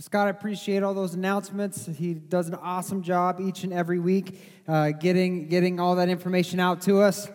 Scott, I appreciate all those announcements. He does an awesome job each and every week uh, getting, getting all that information out to us,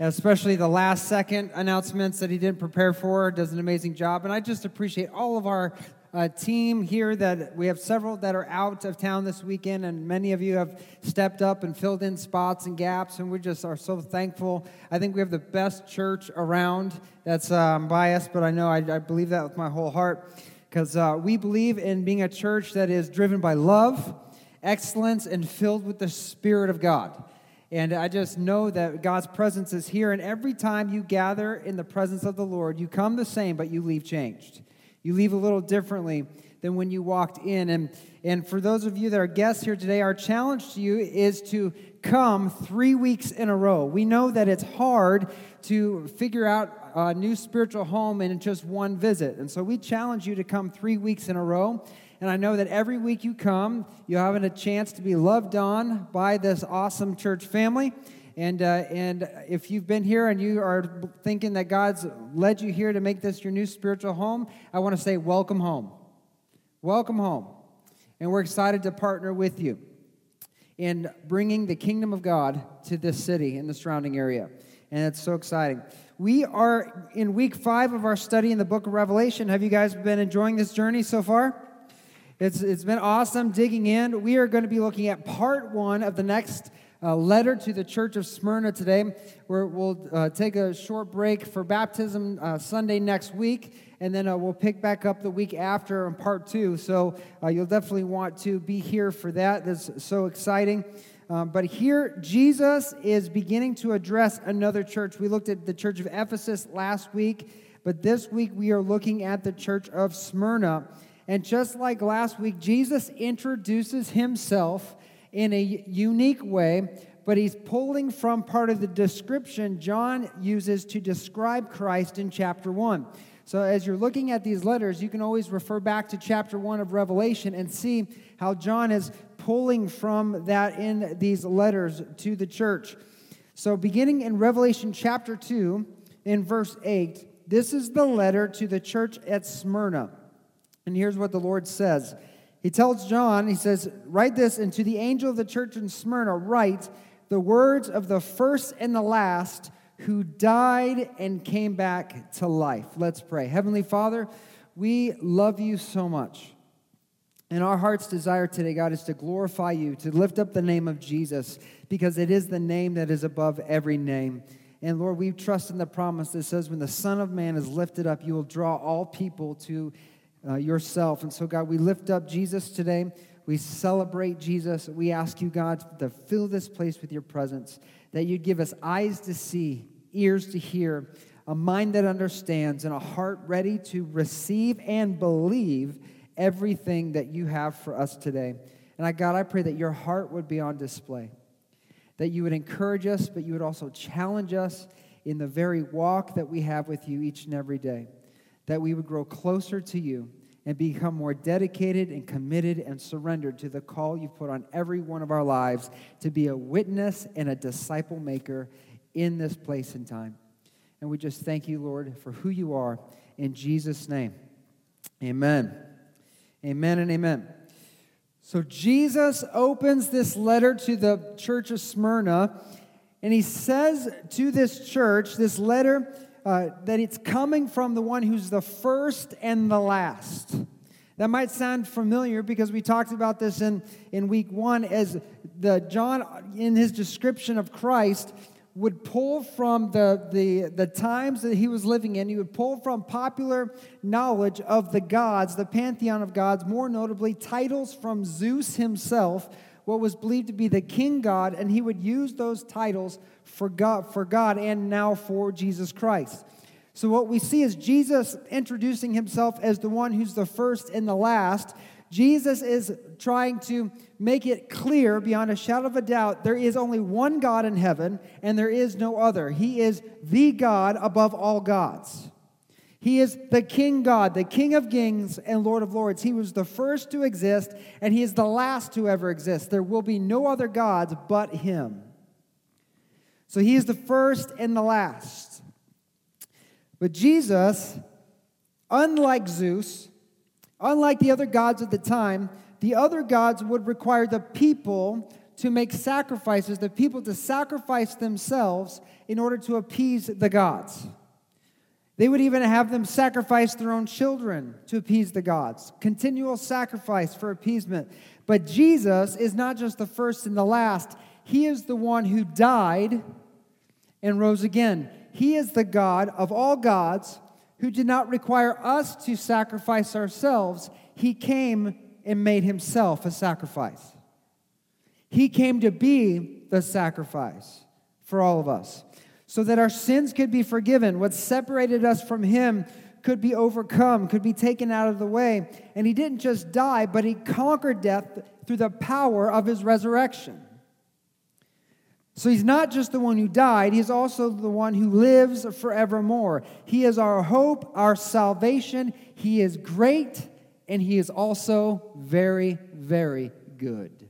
especially the last second announcements that he didn't prepare for. Does an amazing job. And I just appreciate all of our uh, team here that we have several that are out of town this weekend, and many of you have stepped up and filled in spots and gaps, and we just are so thankful. I think we have the best church around. That's um, biased, but I know I, I believe that with my whole heart because uh, we believe in being a church that is driven by love, excellence, and filled with the Spirit of God. And I just know that God's presence is here. And every time you gather in the presence of the Lord, you come the same, but you leave changed. You leave a little differently than when you walked in. And, and for those of you that are guests here today, our challenge to you is to come three weeks in a row. We know that it's hard to figure out a new spiritual home in just one visit. And so we challenge you to come three weeks in a row. And I know that every week you come, you're having a chance to be loved on by this awesome church family. And, uh, and if you've been here and you are thinking that God's led you here to make this your new spiritual home, I want to say, welcome home. Welcome home. And we're excited to partner with you in bringing the kingdom of God to this city and the surrounding area. And it's so exciting. We are in week five of our study in the book of Revelation. Have you guys been enjoying this journey so far? It's, it's been awesome digging in. We are going to be looking at part one of the next uh, letter to the church of Smyrna today, where we'll uh, take a short break for baptism uh, Sunday next week and then uh, we'll pick back up the week after in part two. So uh, you'll definitely want to be here for that. That's so exciting. Um, but here, Jesus is beginning to address another church. We looked at the church of Ephesus last week, but this week we are looking at the church of Smyrna. And just like last week, Jesus introduces himself in a unique way, but he's pulling from part of the description John uses to describe Christ in chapter 1. So, as you're looking at these letters, you can always refer back to chapter 1 of Revelation and see how John is pulling from that in these letters to the church. So, beginning in Revelation chapter 2, in verse 8, this is the letter to the church at Smyrna. And here's what the Lord says He tells John, He says, Write this, and to the angel of the church in Smyrna, write the words of the first and the last who died and came back to life. Let's pray. Heavenly Father, we love you so much. And our heart's desire today, God, is to glorify you, to lift up the name of Jesus, because it is the name that is above every name. And Lord, we trust in the promise that says, when the Son of Man is lifted up, you will draw all people to uh, yourself. And so, God, we lift up Jesus today. We celebrate Jesus. We ask you, God, to fill this place with your presence that you'd give us eyes to see, ears to hear, a mind that understands, and a heart ready to receive and believe everything that you have for us today. And I, God, I pray that your heart would be on display, that you would encourage us, but you would also challenge us in the very walk that we have with you each and every day, that we would grow closer to you and become more dedicated and committed and surrendered to the call you've put on every one of our lives to be a witness and a disciple maker in this place and time. And we just thank you, Lord, for who you are. In Jesus' name, amen. Amen and amen. So Jesus opens this letter to the church of Smyrna, and he says to this church, this letter, uh, that it's coming from the one who's the first and the last. That might sound familiar because we talked about this in, in week one as the John in his description of Christ would pull from the, the, the times that he was living in, he would pull from popular knowledge of the gods, the pantheon of gods, more notably titles from Zeus himself, what was believed to be the king god, and he would use those titles for God, for God and now for Jesus Christ. So, what we see is Jesus introducing himself as the one who's the first and the last. Jesus is trying to make it clear beyond a shadow of a doubt there is only one God in heaven and there is no other. He is the God above all gods. He is the King God, the King of kings and Lord of lords. He was the first to exist and he is the last to ever exist. There will be no other gods but him. So he is the first and the last. But Jesus, unlike Zeus, unlike the other gods of the time, the other gods would require the people to make sacrifices, the people to sacrifice themselves in order to appease the gods. They would even have them sacrifice their own children to appease the gods. Continual sacrifice for appeasement. But Jesus is not just the first and the last, He is the one who died and rose again. He is the God of all gods who did not require us to sacrifice ourselves. He came and made himself a sacrifice. He came to be the sacrifice for all of us so that our sins could be forgiven. What separated us from him could be overcome, could be taken out of the way. And he didn't just die, but he conquered death through the power of his resurrection. So he's not just the one who died, he's also the one who lives forevermore. He is our hope, our salvation. He is great, and he is also very, very good.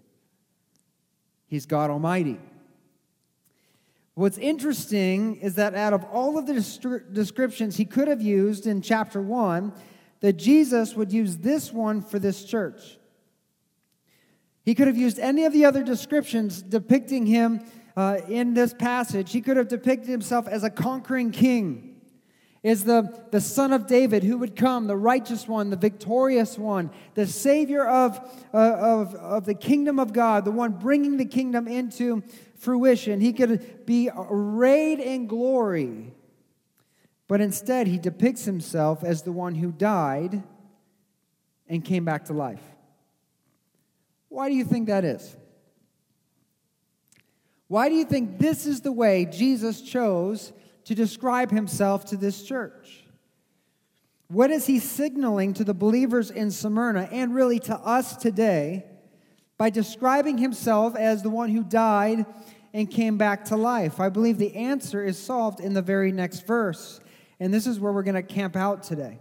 He's God Almighty. What's interesting is that out of all of the descriptions he could have used in chapter 1, that Jesus would use this one for this church. He could have used any of the other descriptions depicting him uh, in this passage, he could have depicted himself as a conquering king, as the, the son of David who would come, the righteous one, the victorious one, the savior of, uh, of, of the kingdom of God, the one bringing the kingdom into fruition. He could be arrayed in glory. But instead, he depicts himself as the one who died and came back to life. Why do you think that is? Why do you think this is the way Jesus chose to describe himself to this church? What is he signaling to the believers in Smyrna and really to us today by describing himself as the one who died and came back to life? I believe the answer is solved in the very next verse. And this is where we're going to camp out today.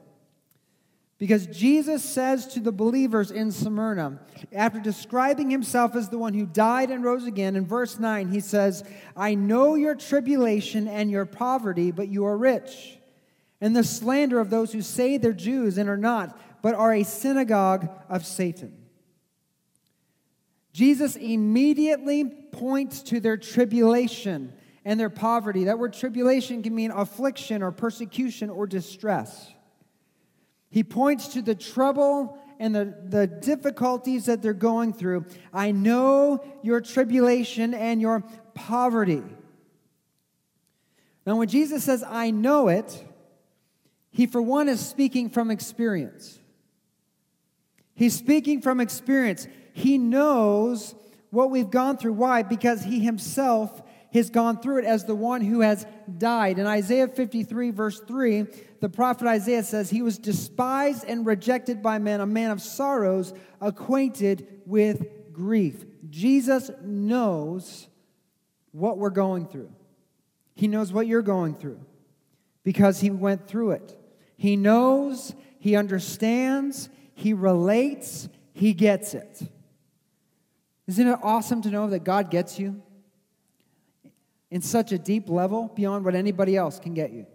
Because Jesus says to the believers in Smyrna, after describing himself as the one who died and rose again, in verse 9, he says, I know your tribulation and your poverty, but you are rich, and the slander of those who say they're Jews and are not, but are a synagogue of Satan. Jesus immediately points to their tribulation and their poverty. That word tribulation can mean affliction or persecution or distress. He points to the trouble and the, the difficulties that they're going through. I know your tribulation and your poverty. Now, when Jesus says, I know it, he, for one, is speaking from experience. He's speaking from experience. He knows what we've gone through. Why? Because he himself has gone through it as the one who has died. In Isaiah 53, verse 3, the prophet Isaiah says, He was despised and rejected by men, a man of sorrows, acquainted with grief. Jesus knows what we're going through. He knows what you're going through because He went through it. He knows, He understands, He relates, He gets it. Isn't it awesome to know that God gets you in such a deep level beyond what anybody else can get you?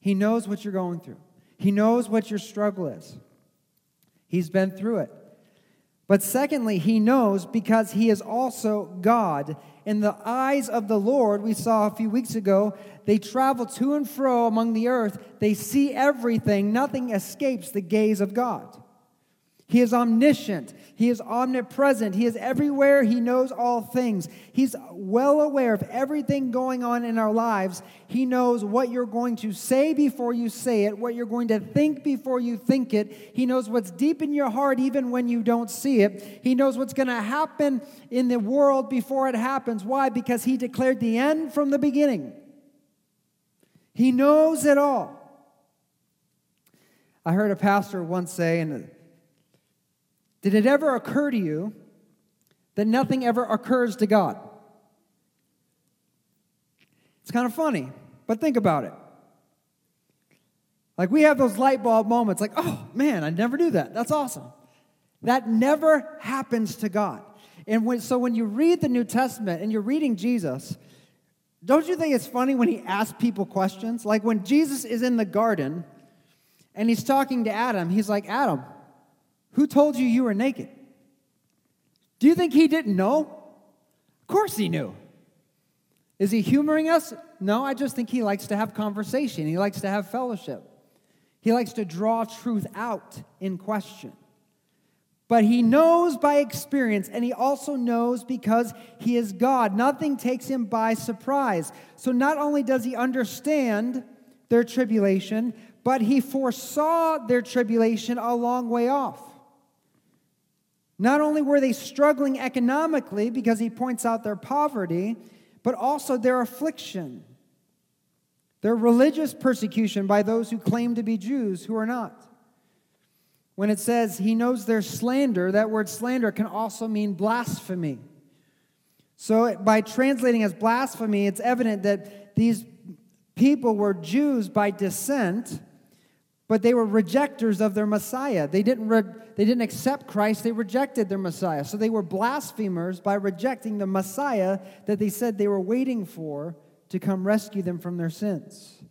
He knows what you're going through, He knows what your struggle is. He's been through it. But secondly, He knows because He is also God. In the eyes of the Lord, we saw a few weeks ago, they travel to and fro among the earth. They see everything, nothing escapes the gaze of God. He is omniscient. He is omnipresent. He is everywhere. He knows all things. He's well aware of everything going on in our lives. He knows what you're going to say before you say it, what you're going to think before you think it. He knows what's deep in your heart even when you don't see it. He knows what's going to happen in the world before it happens. Why? Because He declared the end from the beginning. He knows it all. I heard a pastor once say, and Did it ever occur to you that nothing ever occurs to God? It's kind of funny, but think about it. Like we have those light bulb moments, like, oh man, I never do that. That's awesome. That never happens to God. And when, so when you read the New Testament and you're reading Jesus, don't you think it's funny when he asks people questions? Like when Jesus is in the garden and he's talking to Adam, he's like, Adam, who told you you were naked? Do you think he didn't know? Of course he knew. Is he humoring us? No, I just think he likes to have conversation. He likes to have fellowship. He likes to draw truth out in question. But he knows by experience, and he also knows because he is God. Nothing takes him by surprise. So not only does he understand their tribulation, but he foresaw their tribulation a long way off. Not only were they struggling economically because he points out their poverty, but also their affliction, their religious persecution by those who claim to be Jews who are not. When it says he knows their slander, that word slander can also mean blasphemy. So, by translating as blasphemy, it's evident that these people were Jews by descent but they were rejectors of their Messiah. They didn't, re- they didn't accept Christ, they rejected their Messiah. So they were blasphemers by rejecting the Messiah that they said they were waiting for to come rescue them from their sins.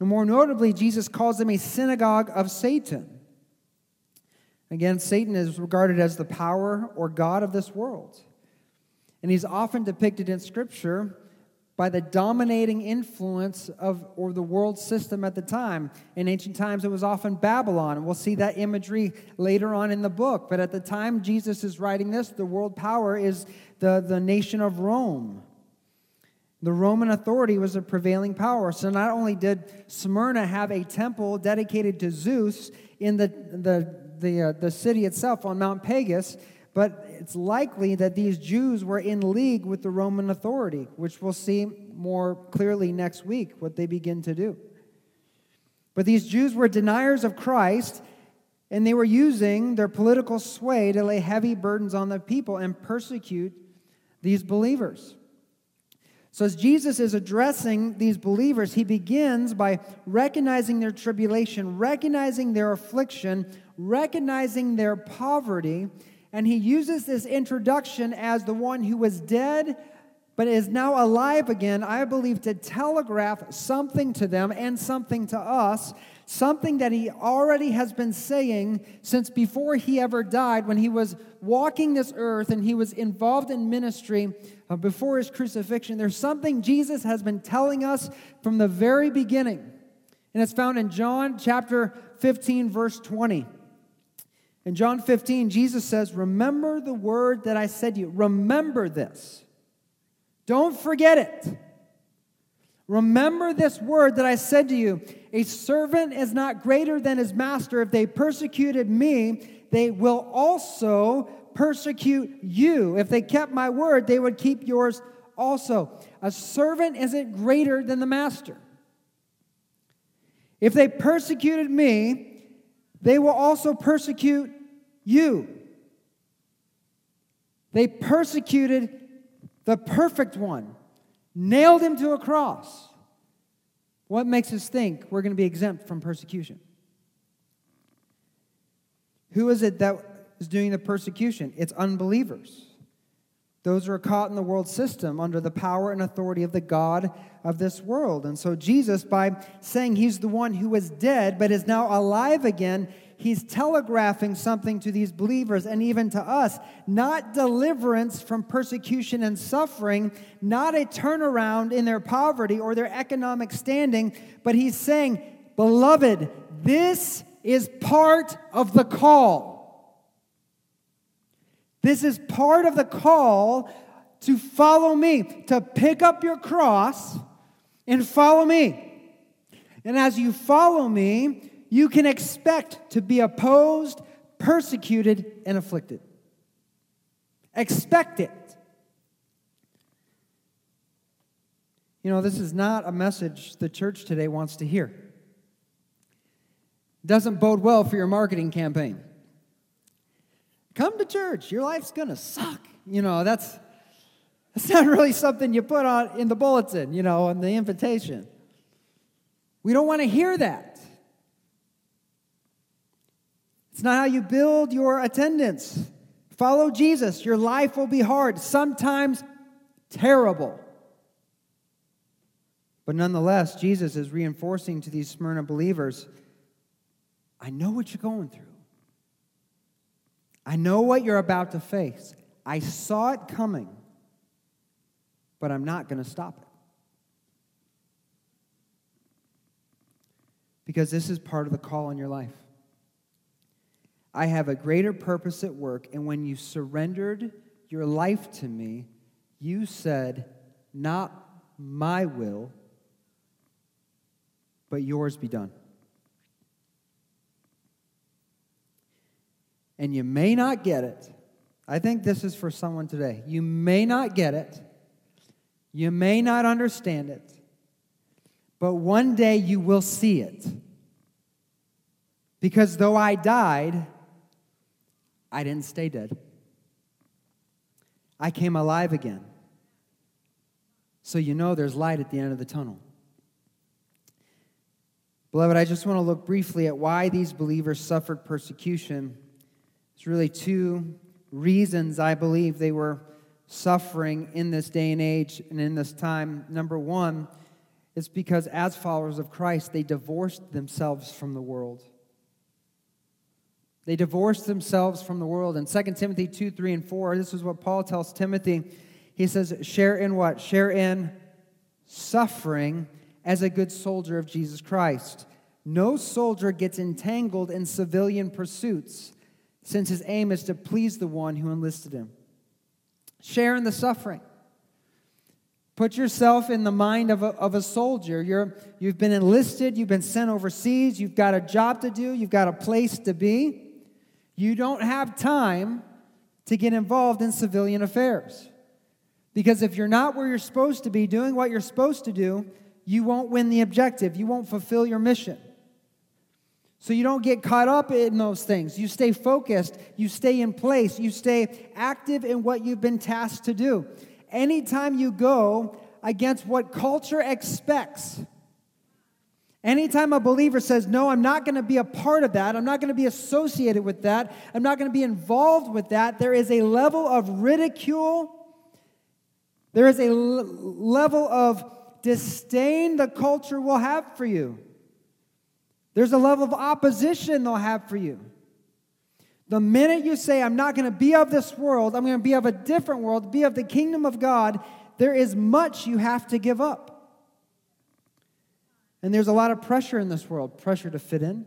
And more notably, Jesus calls them a synagogue of Satan. Again, Satan is regarded as the power or God of this world. And he's often depicted in Scripture by the dominating influence of or the world system at the time. In ancient times, it was often Babylon. We'll see that imagery later on in the book. But at the time Jesus is writing this, the world power is the, the nation of Rome. The Roman authority was a prevailing power. So not only did Smyrna have a temple dedicated to Zeus in the, the, the, uh, the city itself on Mount Pagus, but it's likely that these Jews were in league with the Roman authority, which we'll see more clearly next week what they begin to do. But these Jews were deniers of Christ, and they were using their political sway to lay heavy burdens on the people and persecute these believers. So, as Jesus is addressing these believers, he begins by recognizing their tribulation, recognizing their affliction, recognizing their poverty, and he uses this introduction as the one who was dead but is now alive again, I believe, to telegraph something to them and something to us, something that he already has been saying since before he ever died, when he was walking this earth and he was involved in ministry uh, before his crucifixion. There's something Jesus has been telling us from the very beginning, and it's found in John chapter 15, verse 20. In John 15, Jesus says, Remember the word that I said to you. Remember this. Don't forget it. Remember this word that I said to you A servant is not greater than his master. If they persecuted me, they will also persecute you. If they kept my word, they would keep yours also. A servant isn't greater than the master. If they persecuted me, they will also persecute you. They persecuted the perfect one, nailed him to a cross. What makes us think we're going to be exempt from persecution? Who is it that is doing the persecution? It's unbelievers. Those who are caught in the world system under the power and authority of the God of this world. And so, Jesus, by saying he's the one who was dead but is now alive again, he's telegraphing something to these believers and even to us not deliverance from persecution and suffering, not a turnaround in their poverty or their economic standing, but he's saying, Beloved, this is part of the call. This is part of the call to follow me, to pick up your cross and follow me. And as you follow me, you can expect to be opposed, persecuted, and afflicted. Expect it. You know, this is not a message the church today wants to hear. Doesn't bode well for your marketing campaign. Come to church. Your life's going to suck. You know, that's, that's not really something you put on in the bulletin, you know, in the invitation. We don't want to hear that. It's not how you build your attendance. Follow Jesus. Your life will be hard, sometimes terrible. But nonetheless, Jesus is reinforcing to these Smyrna believers I know what you're going through. I know what you're about to face. I saw it coming, but I'm not going to stop it. Because this is part of the call in your life. I have a greater purpose at work, and when you surrendered your life to me, you said, Not my will, but yours be done. And you may not get it. I think this is for someone today. You may not get it. You may not understand it. But one day you will see it. Because though I died, I didn't stay dead. I came alive again. So you know there's light at the end of the tunnel. Beloved, I just want to look briefly at why these believers suffered persecution there's really two reasons I believe they were suffering in this day and age and in this time. Number one is because as followers of Christ, they divorced themselves from the world. They divorced themselves from the world. In 2 Timothy 2, 3, and 4, this is what Paul tells Timothy. He says, Share in what? Share in suffering as a good soldier of Jesus Christ. No soldier gets entangled in civilian pursuits since his aim is to please the one who enlisted him. Share in the suffering. Put yourself in the mind of a, of a soldier. You're, you've been enlisted, you've been sent overseas, you've got a job to do, you've got a place to be. You don't have time to get involved in civilian affairs. Because if you're not where you're supposed to be, doing what you're supposed to do, you won't win the objective, you won't fulfill your mission. So you don't get caught up in those things. You stay focused, you stay in place, you stay active in what you've been tasked to do. Anytime you go against what culture expects, anytime a believer says, No, I'm not going to be a part of that, I'm not going to be associated with that, I'm not going to be involved with that, there is a level of ridicule, there is a l- level of disdain the culture will have for you. There's a level of opposition they'll have for you. The minute you say, I'm not going to be of this world, I'm going to be of a different world, be of the kingdom of God, there is much you have to give up. And there's a lot of pressure in this world pressure to fit in,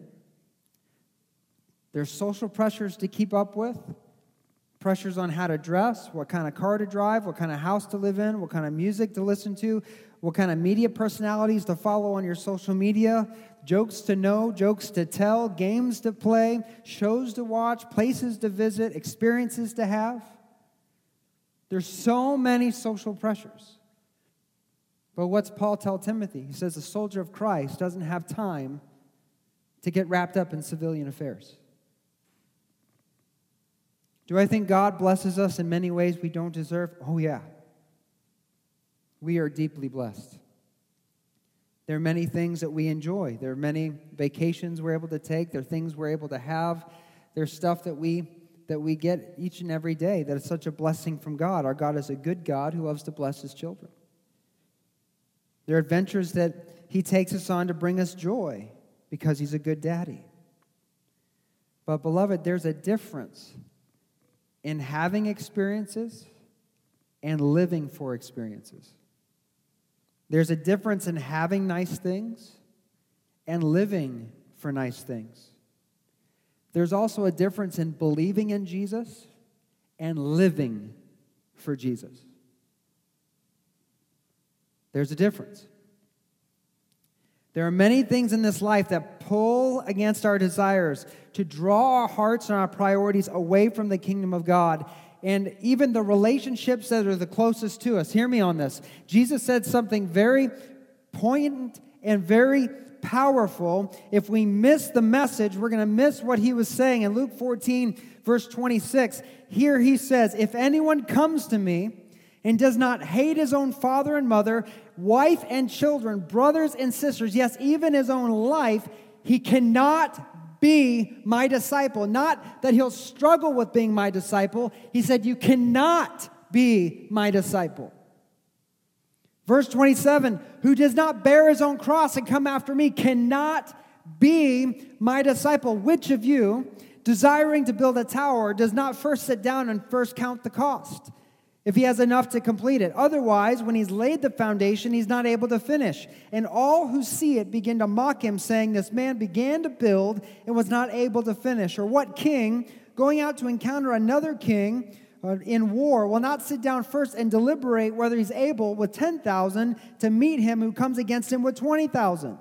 there's social pressures to keep up with, pressures on how to dress, what kind of car to drive, what kind of house to live in, what kind of music to listen to, what kind of media personalities to follow on your social media, jokes to know, jokes to tell, games to play, shows to watch, places to visit, experiences to have. There's so many social pressures. But what's Paul tell Timothy? He says a soldier of Christ doesn't have time to get wrapped up in civilian affairs. Do I think God blesses us in many ways we don't deserve? Oh, yeah. We are deeply blessed. There are many things that we enjoy. There are many vacations we're able to take. There are things we're able to have. There's stuff that we that we get each and every day that is such a blessing from God. Our God is a good God who loves to bless his children. There are adventures that he takes us on to bring us joy because he's a good daddy. But, beloved, there's a difference in having experiences and living for experiences. There's a difference in having nice things and living for nice things. There's also a difference in believing in Jesus and living for Jesus. There's a difference. There are many things in this life that pull against our desires to draw our hearts and our priorities away from the kingdom of God and even the relationships that are the closest to us. Hear me on this. Jesus said something very poignant and very powerful. If we miss the message, we're going to miss what he was saying. In Luke 14, verse 26, here he says, If anyone comes to me and does not hate his own father and mother, wife and children, brothers and sisters, yes, even his own life, he cannot be my disciple. Not that he'll struggle with being my disciple. He said, You cannot be my disciple. Verse 27 Who does not bear his own cross and come after me cannot be my disciple. Which of you, desiring to build a tower, does not first sit down and first count the cost? If he has enough to complete it. Otherwise, when he's laid the foundation, he's not able to finish. And all who see it begin to mock him, saying, This man began to build and was not able to finish. Or what king, going out to encounter another king, uh, in war will not sit down first and deliberate whether he's able with 10,000 to meet him who comes against him with 20,000.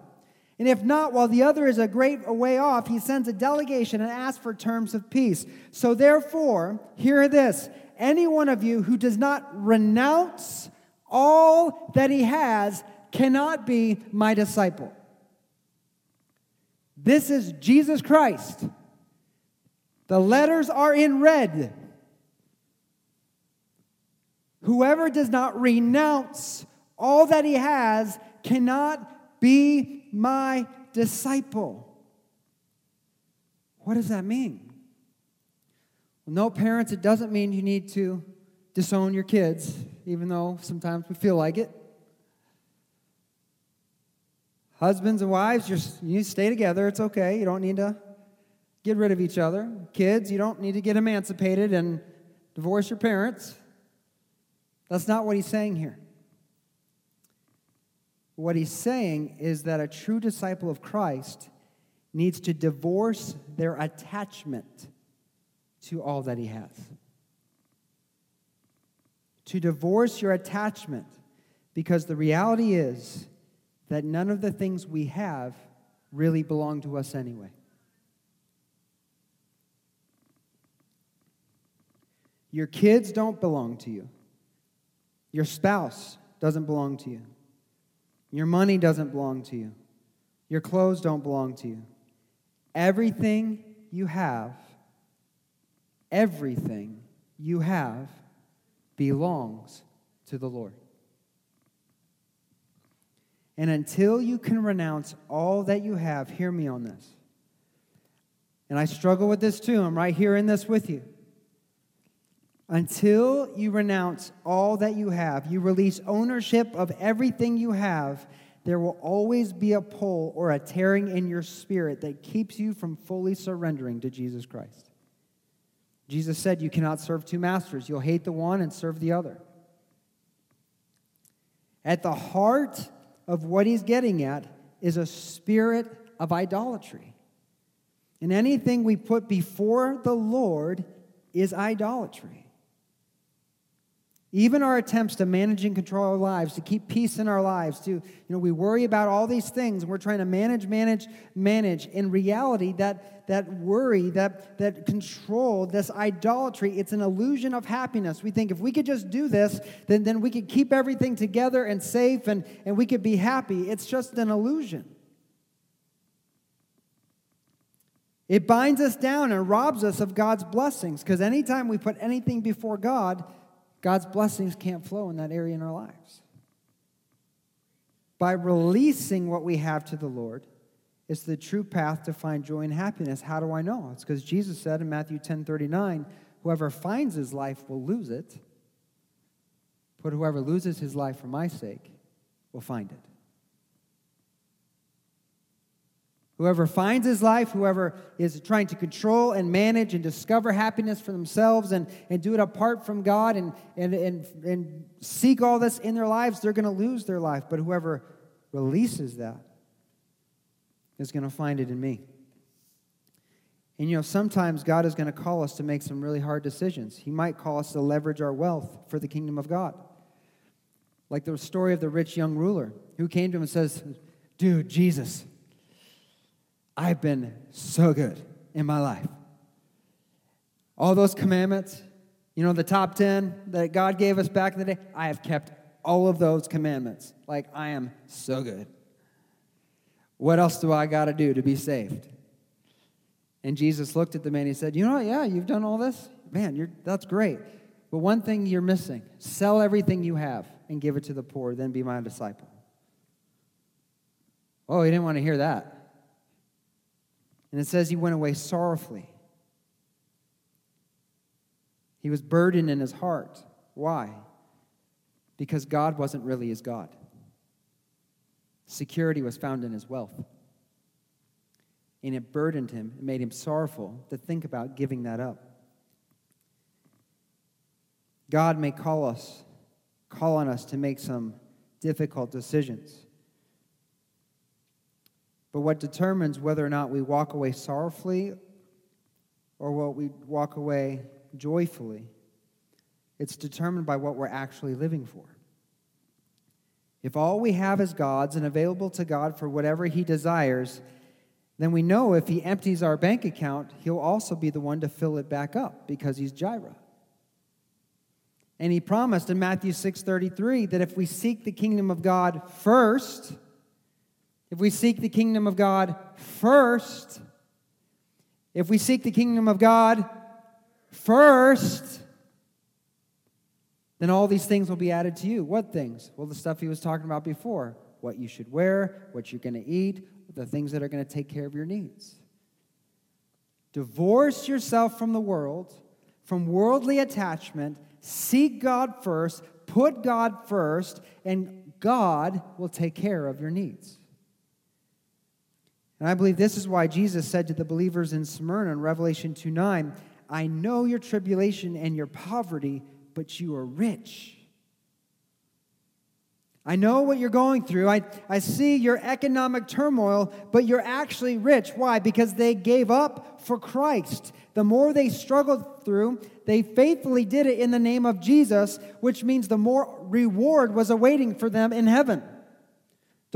And if not, while the other is a great way off, he sends a delegation and asks for terms of peace. So therefore, hear this any one of you who does not renounce all that he has cannot be my disciple. This is Jesus Christ. The letters are in red. Whoever does not renounce all that he has cannot be my disciple. What does that mean? Well, no, parents, it doesn't mean you need to disown your kids, even though sometimes we feel like it. Husbands and wives, just you stay together. It's okay. You don't need to get rid of each other. Kids, you don't need to get emancipated and divorce your parents. That's not what he's saying here. What he's saying is that a true disciple of Christ needs to divorce their attachment to all that he has. To divorce your attachment, because the reality is that none of the things we have really belong to us anyway. Your kids don't belong to you. Your spouse doesn't belong to you. Your money doesn't belong to you. Your clothes don't belong to you. Everything you have, everything you have belongs to the Lord. And until you can renounce all that you have, hear me on this. And I struggle with this too. I'm right here in this with you. Until you renounce all that you have, you release ownership of everything you have, there will always be a pull or a tearing in your spirit that keeps you from fully surrendering to Jesus Christ. Jesus said, You cannot serve two masters. You'll hate the one and serve the other. At the heart of what he's getting at is a spirit of idolatry. And anything we put before the Lord is idolatry. Even our attempts to manage and control our lives, to keep peace in our lives, to, you know, we worry about all these things we're trying to manage, manage, manage. In reality, that, that worry, that, that control, this idolatry, it's an illusion of happiness. We think if we could just do this, then, then we could keep everything together and safe and, and we could be happy. It's just an illusion. It binds us down and robs us of God's blessings because anytime we put anything before God, God's blessings can't flow in that area in our lives. By releasing what we have to the Lord, it's the true path to find joy and happiness. How do I know? It's because Jesus said in Matthew 10 39, whoever finds his life will lose it, but whoever loses his life for my sake will find it. Whoever finds his life, whoever is trying to control and manage and discover happiness for themselves and, and do it apart from God and, and, and, and seek all this in their lives, they're going to lose their life. But whoever releases that is going to find it in me. And you know, sometimes God is going to call us to make some really hard decisions. He might call us to leverage our wealth for the kingdom of God. Like the story of the rich young ruler who came to him and says, Dude, Jesus, I've been so good in my life. All those commandments, you know, the top 10 that God gave us back in the day, I have kept all of those commandments. Like, I am so good. What else do I got to do to be saved? And Jesus looked at the man and he said, You know? Yeah, you've done all this. Man, you're, that's great. But one thing you're missing sell everything you have and give it to the poor, then be my disciple. Oh, he didn't want to hear that. And it says he went away sorrowfully. He was burdened in his heart. Why? Because God wasn't really his God. Security was found in his wealth. And it burdened him, it made him sorrowful to think about giving that up. God may call us, call on us to make some difficult decisions. But what determines whether or not we walk away sorrowfully or what we walk away joyfully, it's determined by what we're actually living for. If all we have is God's and available to God for whatever He desires, then we know if He empties our bank account, He'll also be the one to fill it back up because He's Jireh. And He promised in Matthew 6:33 that if we seek the kingdom of God first, if we seek the kingdom of God first, if we seek the kingdom of God first, then all these things will be added to you. What things? Well, the stuff he was talking about before what you should wear, what you're going to eat, the things that are going to take care of your needs. Divorce yourself from the world, from worldly attachment, seek God first, put God first, and God will take care of your needs. And I believe this is why Jesus said to the believers in Smyrna in Revelation 2 9, I know your tribulation and your poverty, but you are rich. I know what you're going through. I, I see your economic turmoil, but you're actually rich. Why? Because they gave up for Christ. The more they struggled through, they faithfully did it in the name of Jesus, which means the more reward was awaiting for them in heaven.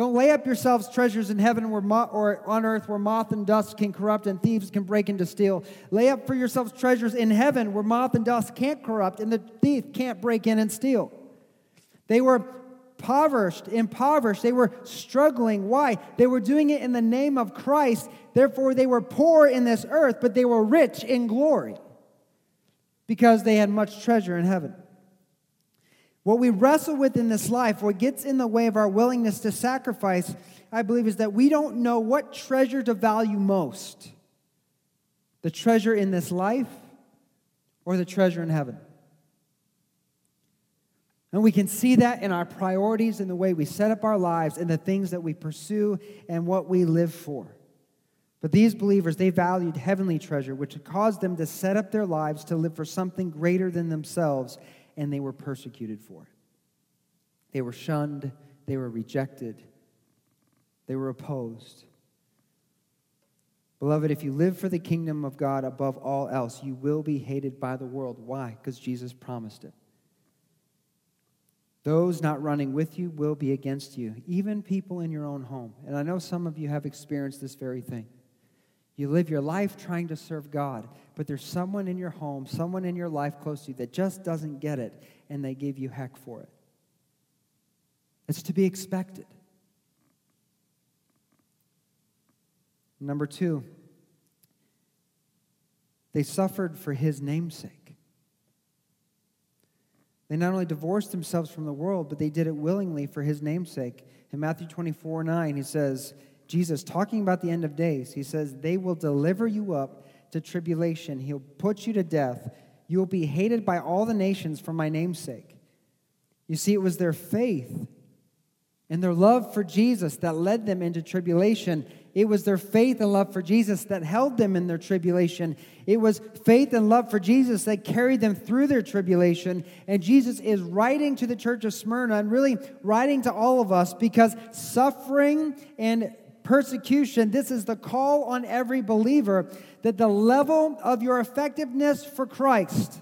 Don't lay up yourselves treasures in heaven mo- or on earth where moth and dust can corrupt and thieves can break into steal. Lay up for yourselves treasures in heaven where moth and dust can't corrupt and the thief can't break in and steal. They were impoverished, impoverished. They were struggling. Why? They were doing it in the name of Christ. Therefore, they were poor in this earth, but they were rich in glory because they had much treasure in heaven. What we wrestle with in this life, what gets in the way of our willingness to sacrifice, I believe, is that we don't know what treasure to value most the treasure in this life or the treasure in heaven. And we can see that in our priorities, in the way we set up our lives, in the things that we pursue, and what we live for. But these believers, they valued heavenly treasure, which caused them to set up their lives to live for something greater than themselves and they were persecuted for it. They were shunned, they were rejected, they were opposed. Beloved, if you live for the kingdom of God above all else, you will be hated by the world. Why? Because Jesus promised it. Those not running with you will be against you, even people in your own home. And I know some of you have experienced this very thing. You live your life trying to serve God, but there's someone in your home, someone in your life close to you that just doesn't get it, and they give you heck for it. It's to be expected. Number two, they suffered for his namesake. They not only divorced themselves from the world, but they did it willingly for his namesake. In Matthew 24 9, he says, Jesus, talking about the end of days, he says, They will deliver you up to tribulation. He'll put you to death. You will be hated by all the nations for my name's sake. You see, it was their faith and their love for Jesus that led them into tribulation. It was their faith and love for Jesus that held them in their tribulation. It was faith and love for Jesus that carried them through their tribulation. And Jesus is writing to the church of Smyrna and really writing to all of us because suffering and persecution, this is the call on every believer that the level of your effectiveness for Christ,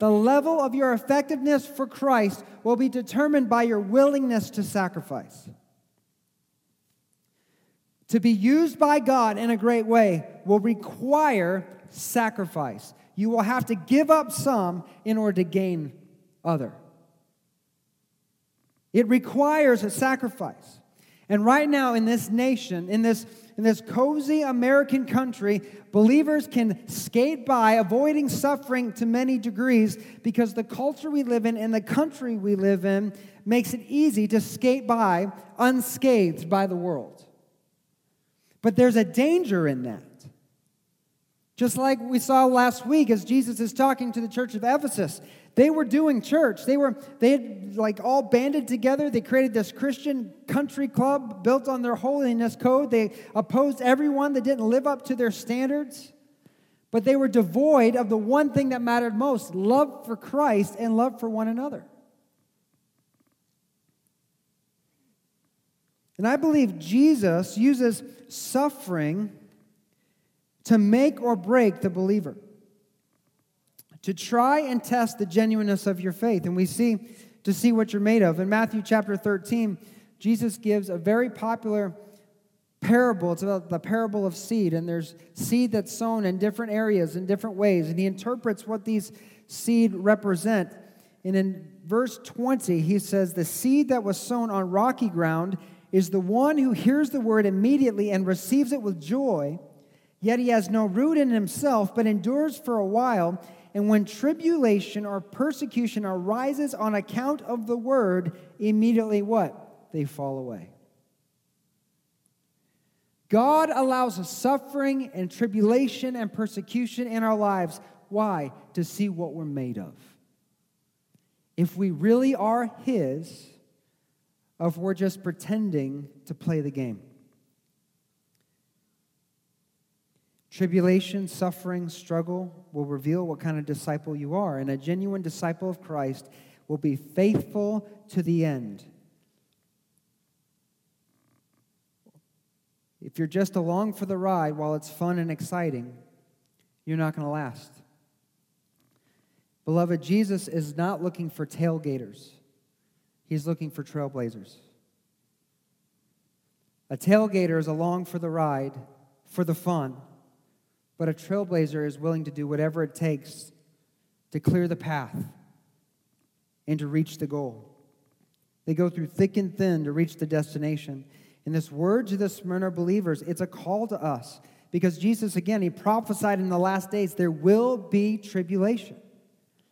the level of your effectiveness for Christ will be determined by your willingness to sacrifice. To be used by God in a great way will require sacrifice. You will have to give up some in order to gain other. It requires a sacrifice. And right now in this nation, in this, in this cozy American country, believers can skate by, avoiding suffering to many degrees because the culture we live in and the country we live in makes it easy to skate by unscathed by the world. But there's a danger in that. Just like we saw last week as Jesus is talking to the church of Ephesus. They were doing church. They were they had like all banded together. They created this Christian country club built on their holiness code. They opposed everyone that didn't live up to their standards. But they were devoid of the one thing that mattered most, love for Christ and love for one another. And I believe Jesus uses suffering to make or break the believer to try and test the genuineness of your faith. And we see to see what you're made of. In Matthew chapter 13, Jesus gives a very popular parable. It's about the parable of seed, and there's seed that's sown in different areas in different ways, and he interprets what these seed represent. And in verse 20, he says, The seed that was sown on rocky ground is the one who hears the word immediately and receives it with joy, yet he has no root in himself, but endures for a while. And when tribulation or persecution arises on account of the word, immediately what? They fall away. God allows suffering and tribulation and persecution in our lives. Why? To see what we're made of. If we really are His, if we're just pretending to play the game. Tribulation, suffering, struggle will reveal what kind of disciple you are. And a genuine disciple of Christ will be faithful to the end. If you're just along for the ride while it's fun and exciting, you're not going to last. Beloved, Jesus is not looking for tailgaters, He's looking for trailblazers. A tailgater is along for the ride, for the fun but a trailblazer is willing to do whatever it takes to clear the path and to reach the goal. They go through thick and thin to reach the destination. And this word to the Smyrna believers, it's a call to us because Jesus, again, he prophesied in the last days there will be tribulation.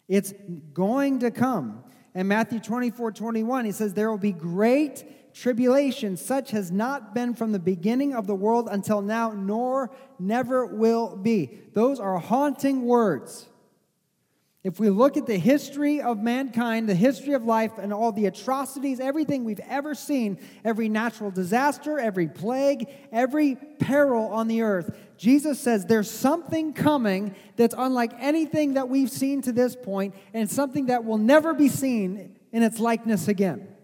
It's going to come. And Matthew 24 21, he says, There will be great tribulation such has not been from the beginning of the world until now, nor never will be. Those are haunting words. If we look at the history of mankind, the history of life, and all the atrocities, everything we've ever seen, every natural disaster, every plague, every peril on the earth, Jesus says there's something coming that's unlike anything that we've seen to this point, and something that will never be seen in its likeness again.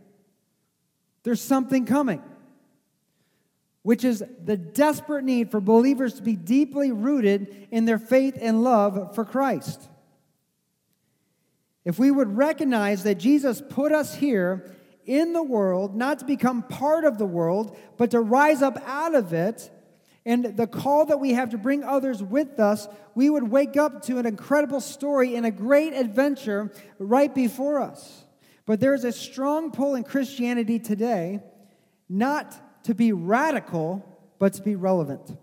There's something coming, which is the desperate need for believers to be deeply rooted in their faith and love for Christ. If we would recognize that Jesus put us here in the world, not to become part of the world, but to rise up out of it, and the call that we have to bring others with us, we would wake up to an incredible story and a great adventure right before us. But there's a strong pull in Christianity today not to be radical, but to be relevant.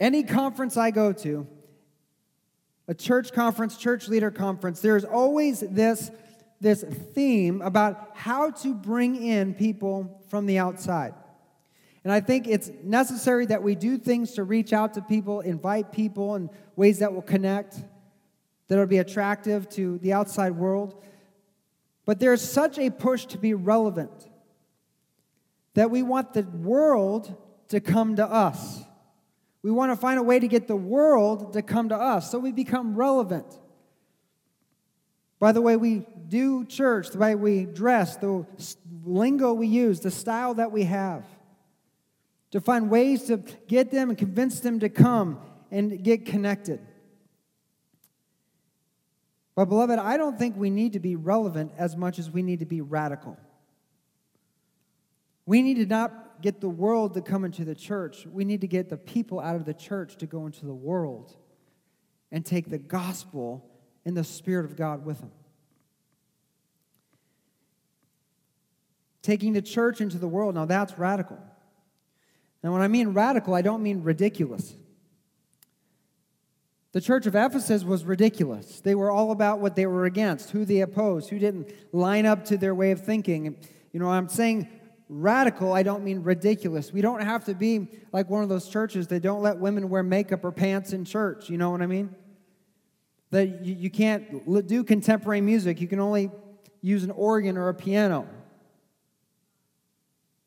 Any conference I go to, a church conference, church leader conference, there's always this, this theme about how to bring in people from the outside. And I think it's necessary that we do things to reach out to people, invite people in ways that will connect that will be attractive to the outside world. But there's such a push to be relevant that we want the world to come to us. We want to find a way to get the world to come to us so we become relevant. By the way we do church, the way we dress, the lingo we use, the style that we have. To find ways to get them and convince them to come and get connected. But, beloved, I don't think we need to be relevant as much as we need to be radical. We need to not get the world to come into the church. We need to get the people out of the church to go into the world and take the gospel and the Spirit of God with them. taking the church into the world. Now, that's radical. Now, when I mean radical, I don't mean ridiculous. The church of Ephesus was ridiculous. They were all about what they were against, who they opposed, who didn't line up to their way of thinking. You know, I'm saying radical, I don't mean ridiculous. We don't have to be like one of those churches that don't let women wear makeup or pants in church. You know what I mean? That you, you can't do contemporary music, you can only use an organ or a piano.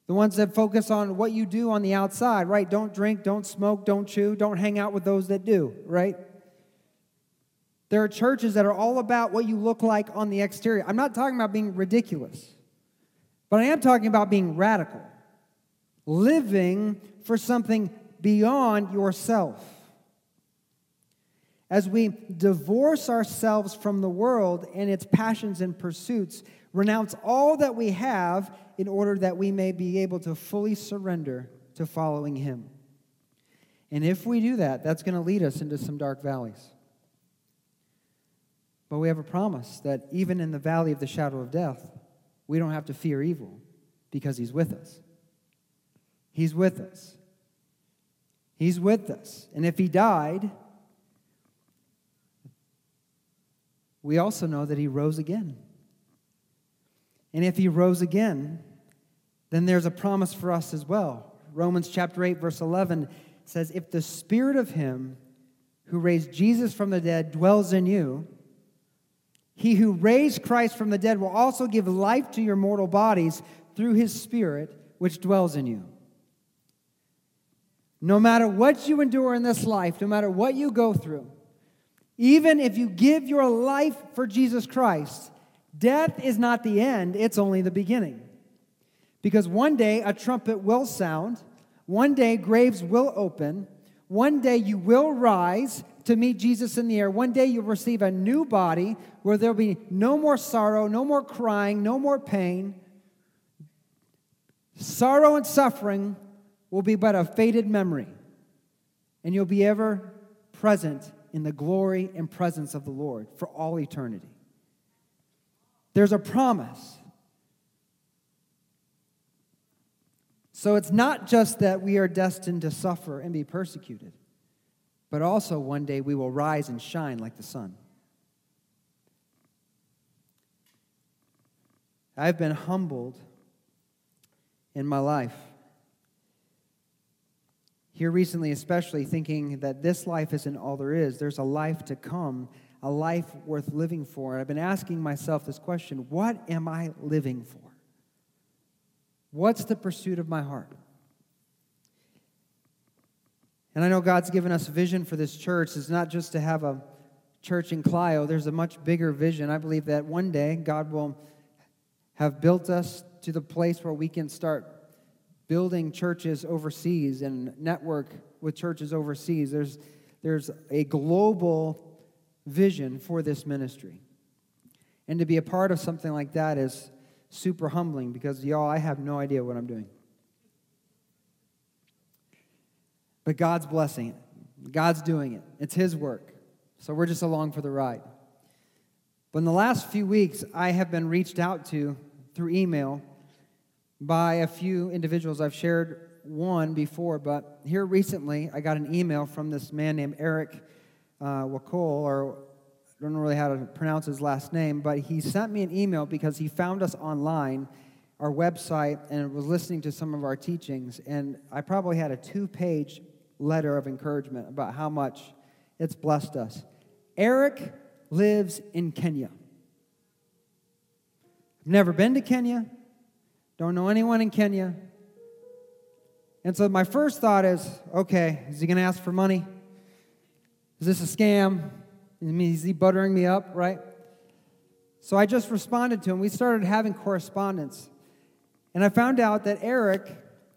The ones that focus on what you do on the outside, right? Don't drink, don't smoke, don't chew, don't hang out with those that do, right? There are churches that are all about what you look like on the exterior. I'm not talking about being ridiculous, but I am talking about being radical, living for something beyond yourself. As we divorce ourselves from the world and its passions and pursuits, renounce all that we have in order that we may be able to fully surrender to following Him. And if we do that, that's going to lead us into some dark valleys. But we have a promise that even in the valley of the shadow of death, we don't have to fear evil because He's with us. He's with us. He's with us. And if He died, we also know that He rose again. And if he rose again, then there's a promise for us as well. Romans chapter 8, verse 11 says, If the spirit of him who raised Jesus from the dead dwells in you, he who raised Christ from the dead will also give life to your mortal bodies through his spirit which dwells in you. No matter what you endure in this life, no matter what you go through, even if you give your life for Jesus Christ, Death is not the end, it's only the beginning. Because one day a trumpet will sound, one day graves will open, one day you will rise to meet Jesus in the air. One day you'll receive a new body where there'll be no more sorrow, no more crying, no more pain. Sorrow and suffering will be but a faded memory, and you'll be ever present in the glory and presence of the Lord for all eternity. There's a promise. So it's not just that we are destined to suffer and be persecuted, but also one day we will rise and shine like the sun. I've been humbled in my life. Here recently, especially, thinking that this life isn't all there is, there's a life to come a life worth living for. And I've been asking myself this question what am I living for? What's the pursuit of my heart? And I know God's given us vision for this church. It's not just to have a church in Clio, there's a much bigger vision. I believe that one day God will have built us to the place where we can start building churches overseas and network with churches overseas. There's, there's a global vision for this ministry. And to be a part of something like that is super humbling because, y'all, I have no idea what I'm doing. But God's blessing it, God's doing it. It's His work. So we're just along for the ride. But in the last few weeks, I have been reached out to through email by a few individuals. I've shared one before, but here recently, I got an email from this man named Eric uh, Wakol, or I don't know really how to pronounce his last name, but he sent me an email because he found us online, our website, and was listening to some of our teachings. And I probably had a two page letter of encouragement about how much it's blessed us. Eric lives in Kenya. I've never been to Kenya, don't know anyone in Kenya. And so my first thought is okay, is he going to ask for money? Is this a scam? I mean, Is he buttering me up, right? So I just responded to him. We started having correspondence. And I found out that Eric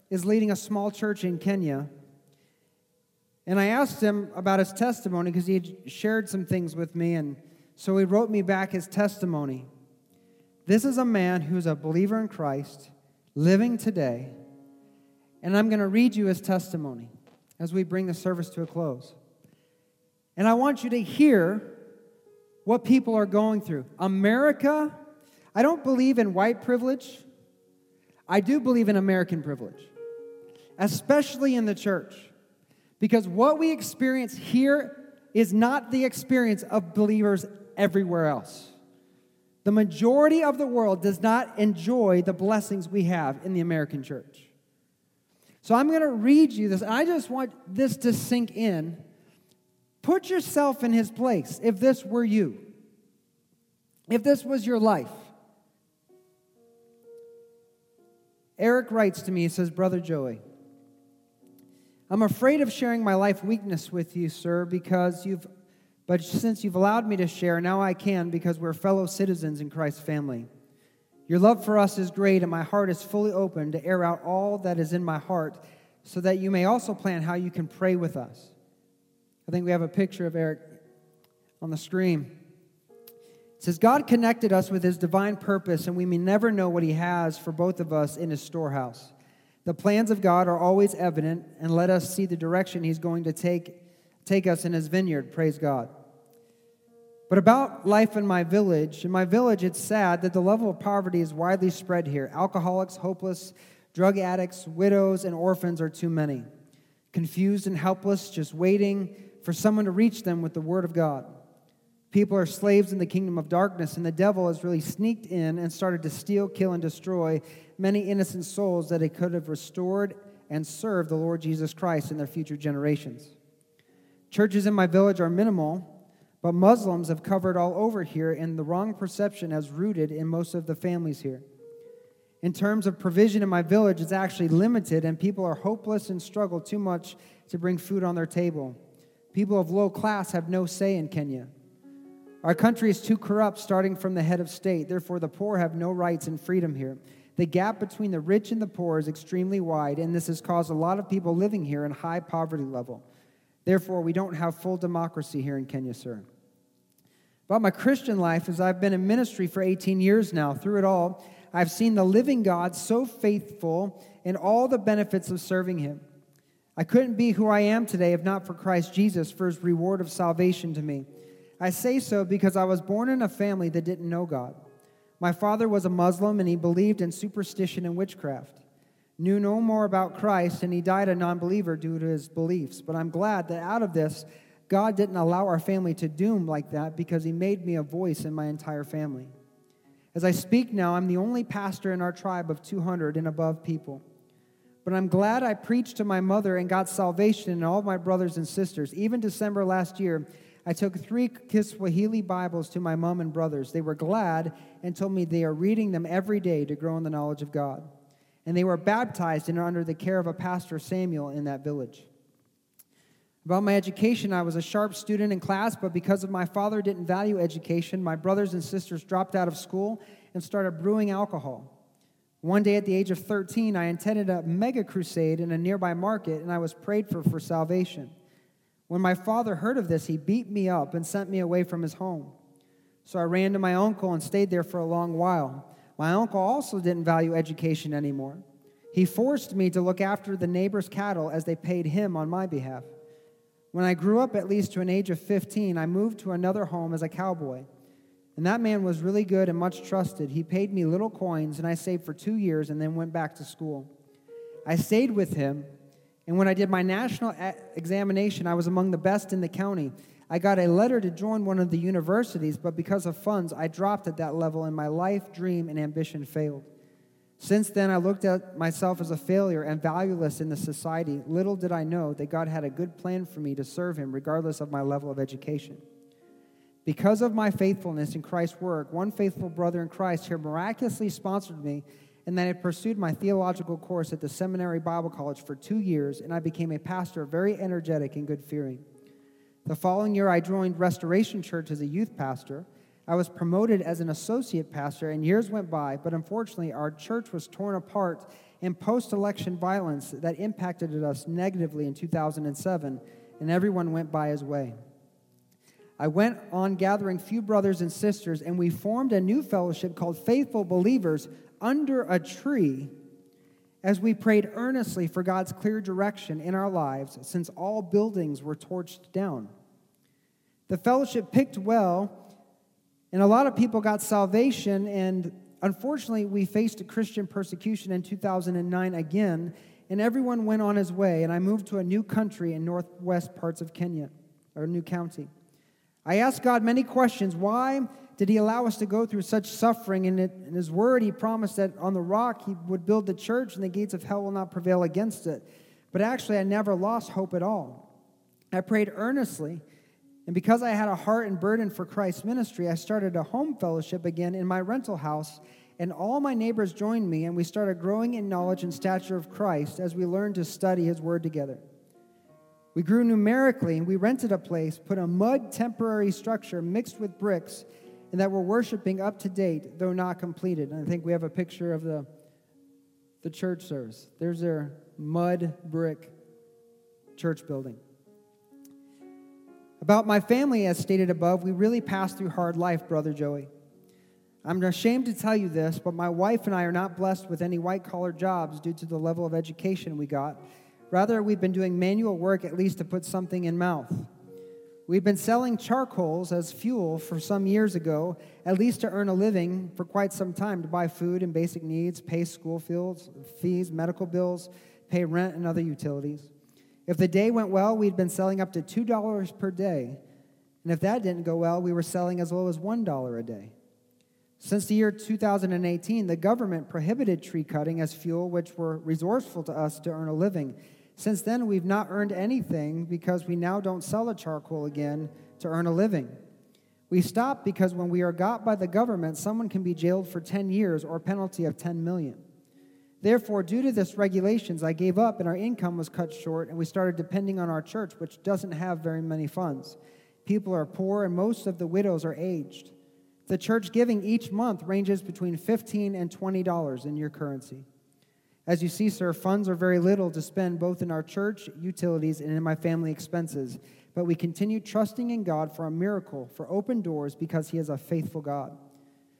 is leading a small church in Kenya. And I asked him about his testimony because he had shared some things with me. And so he wrote me back his testimony. This is a man who's a believer in Christ, living today. And I'm going to read you his testimony as we bring the service to a close. And I want you to hear what people are going through. America, I don't believe in white privilege. I do believe in American privilege, especially in the church, because what we experience here is not the experience of believers everywhere else. The majority of the world does not enjoy the blessings we have in the American church. So I'm going to read you this. and I just want this to sink in. Put yourself in his place if this were you, if this was your life. Eric writes to me, he says, Brother Joey, I'm afraid of sharing my life weakness with you, sir, because you've, but since you've allowed me to share, now I can because we're fellow citizens in Christ's family. Your love for us is great, and my heart is fully open to air out all that is in my heart so that you may also plan how you can pray with us. I think we have a picture of Eric on the screen. It says, God connected us with his divine purpose, and we may never know what he has for both of us in his storehouse. The plans of God are always evident, and let us see the direction he's going to take, take us in his vineyard. Praise God. But about life in my village, in my village, it's sad that the level of poverty is widely spread here. Alcoholics, hopeless, drug addicts, widows, and orphans are too many. Confused and helpless, just waiting for someone to reach them with the word of God. People are slaves in the kingdom of darkness, and the devil has really sneaked in and started to steal, kill, and destroy many innocent souls that it could have restored and served the Lord Jesus Christ in their future generations. Churches in my village are minimal, but Muslims have covered all over here, and the wrong perception has rooted in most of the families here. In terms of provision in my village, it's actually limited, and people are hopeless and struggle too much to bring food on their table. People of low class have no say in Kenya. Our country is too corrupt, starting from the head of state. Therefore, the poor have no rights and freedom here. The gap between the rich and the poor is extremely wide, and this has caused a lot of people living here in high poverty level. Therefore, we don't have full democracy here in Kenya, sir. About my Christian life, as I've been in ministry for 18 years now, through it all, I've seen the living God so faithful in all the benefits of serving Him. I couldn't be who I am today if not for Christ Jesus, for His reward of salvation to me. I say so because I was born in a family that didn't know God. My father was a Muslim and he believed in superstition and witchcraft. Knew no more about Christ and he died a non believer due to his beliefs. But I'm glad that out of this, God didn't allow our family to doom like that because he made me a voice in my entire family. As I speak now, I'm the only pastor in our tribe of 200 and above people. But I'm glad I preached to my mother and got salvation and all my brothers and sisters. Even December last year, I took three Kiswahili Bibles to my mom and brothers. They were glad and told me they are reading them every day to grow in the knowledge of God. And they were baptized and are under the care of a pastor, Samuel, in that village. About my education, I was a sharp student in class, but because of my father didn't value education, my brothers and sisters dropped out of school and started brewing alcohol. One day at the age of 13, I attended a mega crusade in a nearby market and I was prayed for for salvation. When my father heard of this, he beat me up and sent me away from his home. So I ran to my uncle and stayed there for a long while. My uncle also didn't value education anymore. He forced me to look after the neighbor's cattle as they paid him on my behalf. When I grew up, at least to an age of 15, I moved to another home as a cowboy. And that man was really good and much trusted. He paid me little coins, and I saved for two years and then went back to school. I stayed with him and when I did my national examination, I was among the best in the county. I got a letter to join one of the universities, but because of funds, I dropped at that level and my life, dream, and ambition failed. Since then, I looked at myself as a failure and valueless in the society. Little did I know that God had a good plan for me to serve Him regardless of my level of education. Because of my faithfulness in Christ's work, one faithful brother in Christ here miraculously sponsored me and then I pursued my theological course at the Seminary Bible College for two years, and I became a pastor, very energetic and good fearing. The following year, I joined Restoration Church as a youth pastor. I was promoted as an associate pastor, and years went by, but unfortunately, our church was torn apart in post election violence that impacted us negatively in 2007, and everyone went by his way. I went on gathering few brothers and sisters, and we formed a new fellowship called Faithful Believers under a tree as we prayed earnestly for God's clear direction in our lives since all buildings were torched down. The fellowship picked well, and a lot of people got salvation, and Unfortunately, we faced a Christian persecution in 2009 again, and everyone went on his way, and I moved to a new country in northwest parts of Kenya, or new county. I asked God many questions. Why did He allow us to go through such suffering? And in His Word, He promised that on the rock He would build the church, and the gates of hell will not prevail against it. But actually, I never lost hope at all. I prayed earnestly, and because I had a heart and burden for Christ's ministry, I started a home fellowship again in my rental house and all my neighbors joined me, and we started growing in knowledge and stature of Christ as we learned to study His Word together. We grew numerically, and we rented a place, put a mud temporary structure mixed with bricks, and that we're worshiping up to date, though not completed. And I think we have a picture of the, the church service. There's their mud brick church building. About my family, as stated above, we really passed through hard life, Brother Joey. I'm ashamed to tell you this, but my wife and I are not blessed with any white collar jobs due to the level of education we got. Rather, we've been doing manual work at least to put something in mouth. We've been selling charcoals as fuel for some years ago, at least to earn a living for quite some time to buy food and basic needs, pay school fees, medical bills, pay rent, and other utilities. If the day went well, we'd been selling up to $2 per day. And if that didn't go well, we were selling as low as $1 a day. Since the year 2018, the government prohibited tree cutting as fuel, which were resourceful to us to earn a living. Since then, we've not earned anything because we now don't sell the charcoal again to earn a living. We stopped because when we are got by the government, someone can be jailed for 10 years or a penalty of 10 million. Therefore, due to this regulations, I gave up and our income was cut short, and we started depending on our church, which doesn't have very many funds. People are poor, and most of the widows are aged. The church giving each month ranges between 15 and $20 in your currency. As you see, sir, funds are very little to spend both in our church utilities and in my family expenses, but we continue trusting in God for a miracle, for open doors, because He is a faithful God.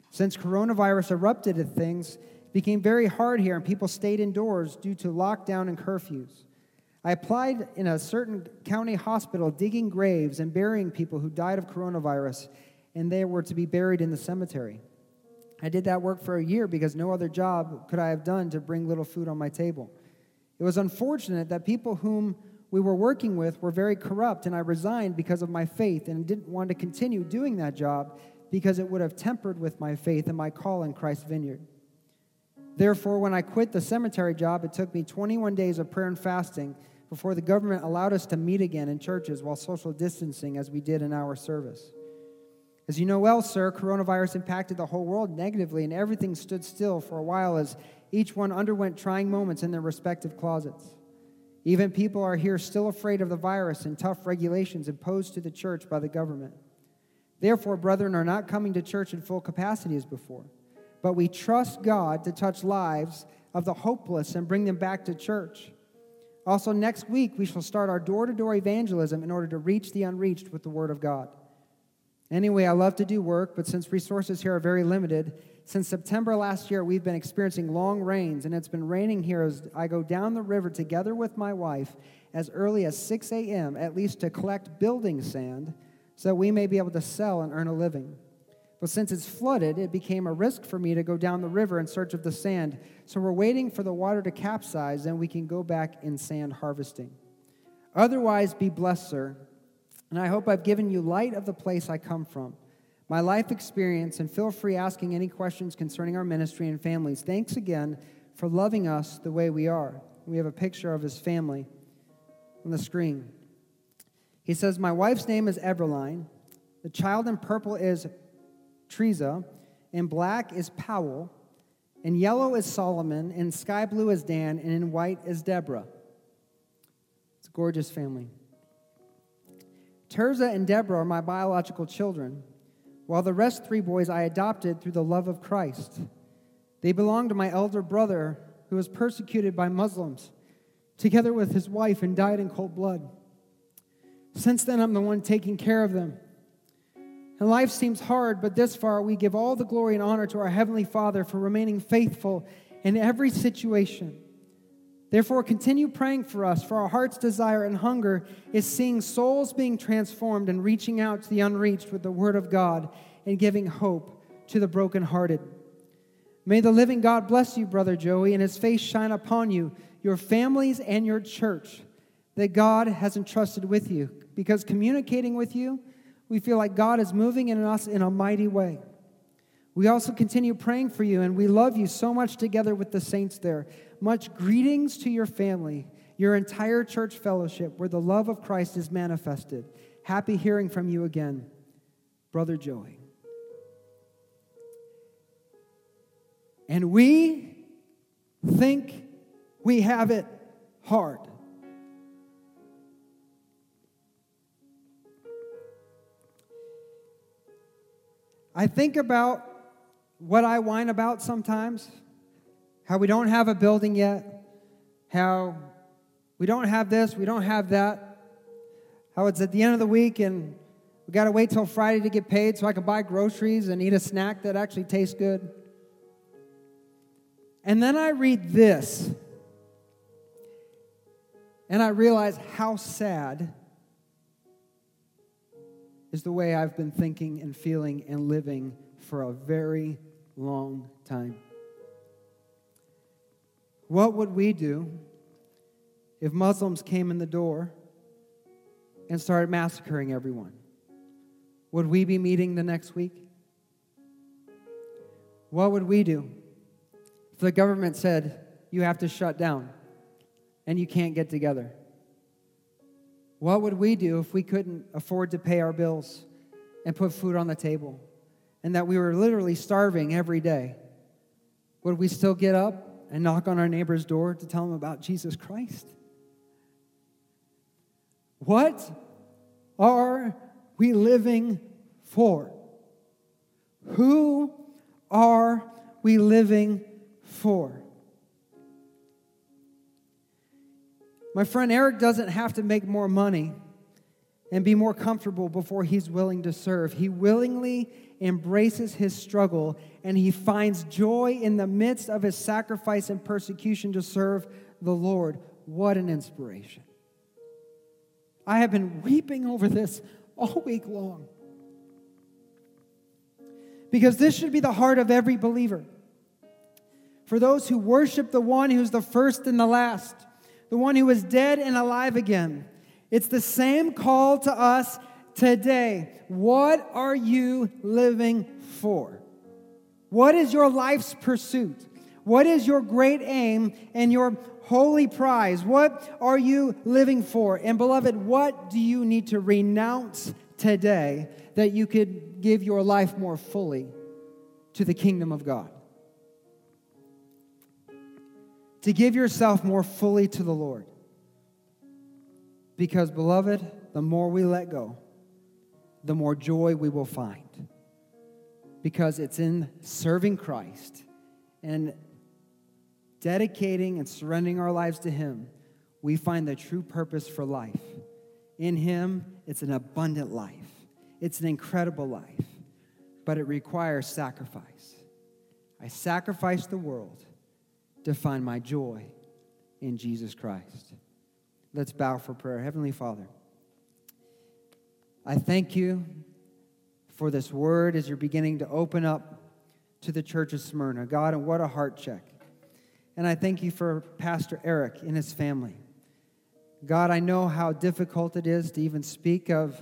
Since coronavirus erupted, things became very hard here, and people stayed indoors due to lockdown and curfews. I applied in a certain county hospital, digging graves and burying people who died of coronavirus and they were to be buried in the cemetery. I did that work for a year because no other job could I have done to bring little food on my table. It was unfortunate that people whom we were working with were very corrupt, and I resigned because of my faith and didn't want to continue doing that job because it would have tempered with my faith and my call in Christ's vineyard. Therefore, when I quit the cemetery job, it took me 21 days of prayer and fasting before the government allowed us to meet again in churches while social distancing as we did in our service. As you know well, sir, coronavirus impacted the whole world negatively, and everything stood still for a while as each one underwent trying moments in their respective closets. Even people are here still afraid of the virus and tough regulations imposed to the church by the government. Therefore, brethren are not coming to church in full capacity as before, but we trust God to touch lives of the hopeless and bring them back to church. Also, next week, we shall start our door to door evangelism in order to reach the unreached with the Word of God. Anyway, I love to do work, but since resources here are very limited, since September last year, we've been experiencing long rains, and it's been raining here as I go down the river together with my wife as early as 6 a.m., at least to collect building sand so that we may be able to sell and earn a living. But since it's flooded, it became a risk for me to go down the river in search of the sand. So we're waiting for the water to capsize, and we can go back in sand harvesting. Otherwise, be blessed, sir and I hope I've given you light of the place I come from, my life experience, and feel free asking any questions concerning our ministry and families. Thanks again for loving us the way we are. We have a picture of his family on the screen. He says, My wife's name is Everline. The child in purple is Teresa, in black is Powell, in yellow is Solomon, in sky blue is Dan, and in white is Deborah. It's a gorgeous family. Terza and Deborah are my biological children, while the rest three boys I adopted through the love of Christ. They belong to my elder brother, who was persecuted by Muslims, together with his wife, and died in cold blood. Since then, I'm the one taking care of them. And life seems hard, but this far we give all the glory and honor to our Heavenly Father for remaining faithful in every situation. Therefore, continue praying for us, for our heart's desire and hunger is seeing souls being transformed and reaching out to the unreached with the Word of God and giving hope to the brokenhearted. May the living God bless you, Brother Joey, and his face shine upon you, your families, and your church that God has entrusted with you. Because communicating with you, we feel like God is moving in us in a mighty way. We also continue praying for you, and we love you so much together with the saints there. Much greetings to your family, your entire church fellowship, where the love of Christ is manifested. Happy hearing from you again, Brother Joey. And we think we have it hard. I think about what I whine about sometimes how we don't have a building yet, how we don't have this, we don't have that, how it's at the end of the week and we got to wait till Friday to get paid so I can buy groceries and eat a snack that actually tastes good. And then I read this and I realize how sad is the way I've been thinking and feeling and living for a very long time. What would we do if Muslims came in the door and started massacring everyone? Would we be meeting the next week? What would we do if the government said, you have to shut down and you can't get together? What would we do if we couldn't afford to pay our bills and put food on the table and that we were literally starving every day? Would we still get up and knock on our neighbor's door to tell them about Jesus Christ? What are we living for? Who are we living for? My friend Eric doesn't have to make more money and be more comfortable before he's willing to serve. He willingly embraces his struggle and he finds joy in the midst of his sacrifice and persecution to serve the Lord. What an inspiration. I have been weeping over this all week long. Because this should be the heart of every believer. For those who worship the one who's the first and the last, the one who is dead and alive again. It's the same call to us today. What are you living for? What is your life's pursuit? What is your great aim and your holy prize? What are you living for? And beloved, what do you need to renounce today that you could give your life more fully to the kingdom of God? to give yourself more fully to the Lord. Because, beloved, the more we let go, the more joy we will find. Because it's in serving Christ and dedicating and surrendering our lives to Him, we find the true purpose for life. In Him, it's an abundant life, it's an incredible life, but it requires sacrifice. I sacrifice the world to find my joy in Jesus Christ. Let's bow for prayer. Heavenly Father, I thank you for this word as you're beginning to open up to the church of Smyrna. God, and what a heart check. And I thank you for Pastor Eric and his family. God, I know how difficult it is to even speak of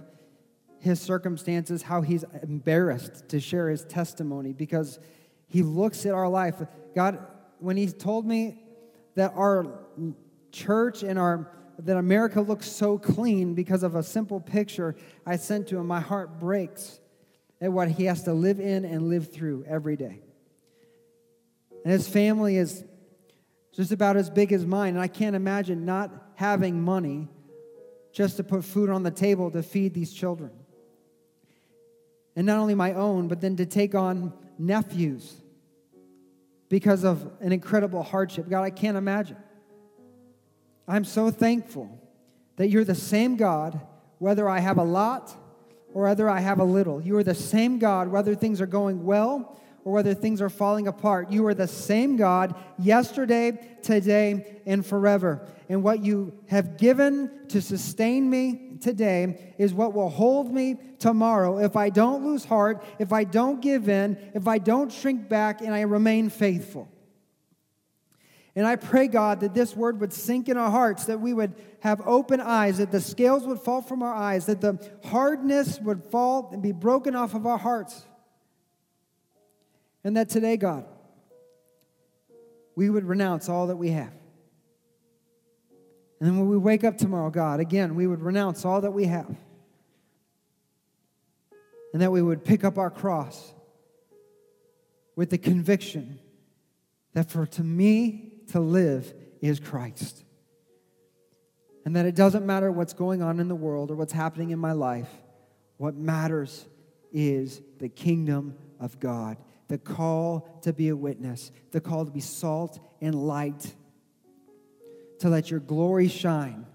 his circumstances, how he's embarrassed to share his testimony because he looks at our life. God, when he told me that our church and our that America looks so clean because of a simple picture I sent to him, my heart breaks at what he has to live in and live through every day. And his family is just about as big as mine, and I can't imagine not having money just to put food on the table to feed these children. And not only my own, but then to take on nephews because of an incredible hardship. God, I can't imagine. I'm so thankful that you're the same God, whether I have a lot or whether I have a little. You are the same God, whether things are going well or whether things are falling apart. You are the same God yesterday, today, and forever. And what you have given to sustain me today is what will hold me tomorrow if I don't lose heart, if I don't give in, if I don't shrink back, and I remain faithful. And I pray, God, that this word would sink in our hearts, that we would have open eyes, that the scales would fall from our eyes, that the hardness would fall and be broken off of our hearts. And that today, God, we would renounce all that we have. And then when we wake up tomorrow, God, again, we would renounce all that we have. And that we would pick up our cross with the conviction that for to me, to live is Christ. And that it doesn't matter what's going on in the world or what's happening in my life. What matters is the kingdom of God, the call to be a witness, the call to be salt and light, to let your glory shine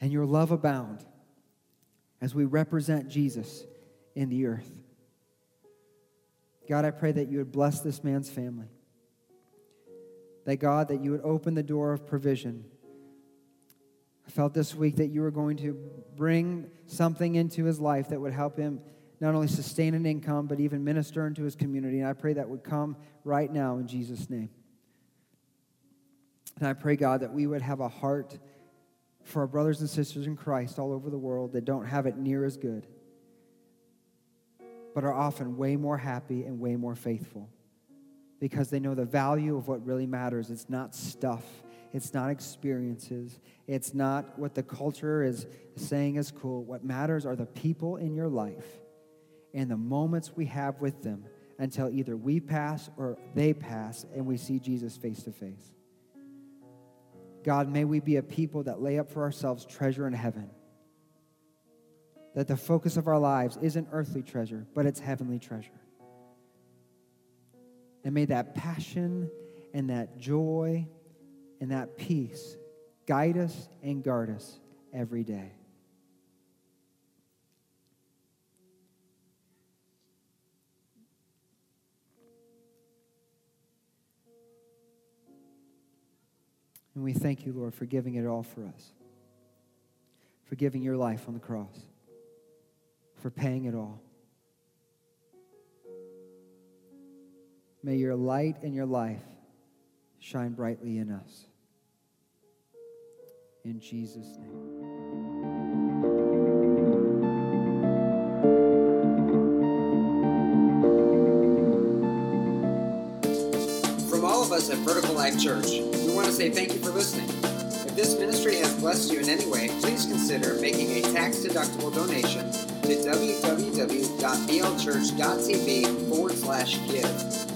and your love abound as we represent Jesus in the earth. God, I pray that you would bless this man's family that God, that you would open the door of provision. I felt this week that you were going to bring something into his life that would help him not only sustain an income, but even minister into his community. And I pray that would come right now in Jesus' name. And I pray, God, that we would have a heart for our brothers and sisters in Christ all over the world that don't have it near as good, but are often way more happy and way more faithful because they know the value of what really matters. It's not stuff, it's not experiences, it's not what the culture is saying is cool. What matters are the people in your life and the moments we have with them until either we pass or they pass and we see Jesus face to face. God, may we be a people that lay up for ourselves treasure in heaven. That the focus of our lives isn't earthly treasure, but it's heavenly treasure. And may that passion and that joy and that peace guide us and guard us every day. And we thank you, Lord, for giving it all for us, for giving your life on the cross, for paying it all. May your light and your life shine brightly in us. In Jesus' name. From all of us at Vertical Life Church, we want to say thank you for listening. If this ministry has blessed you in any way, please consider making a tax-deductible donation to www.vlchurch.tv forward slash give.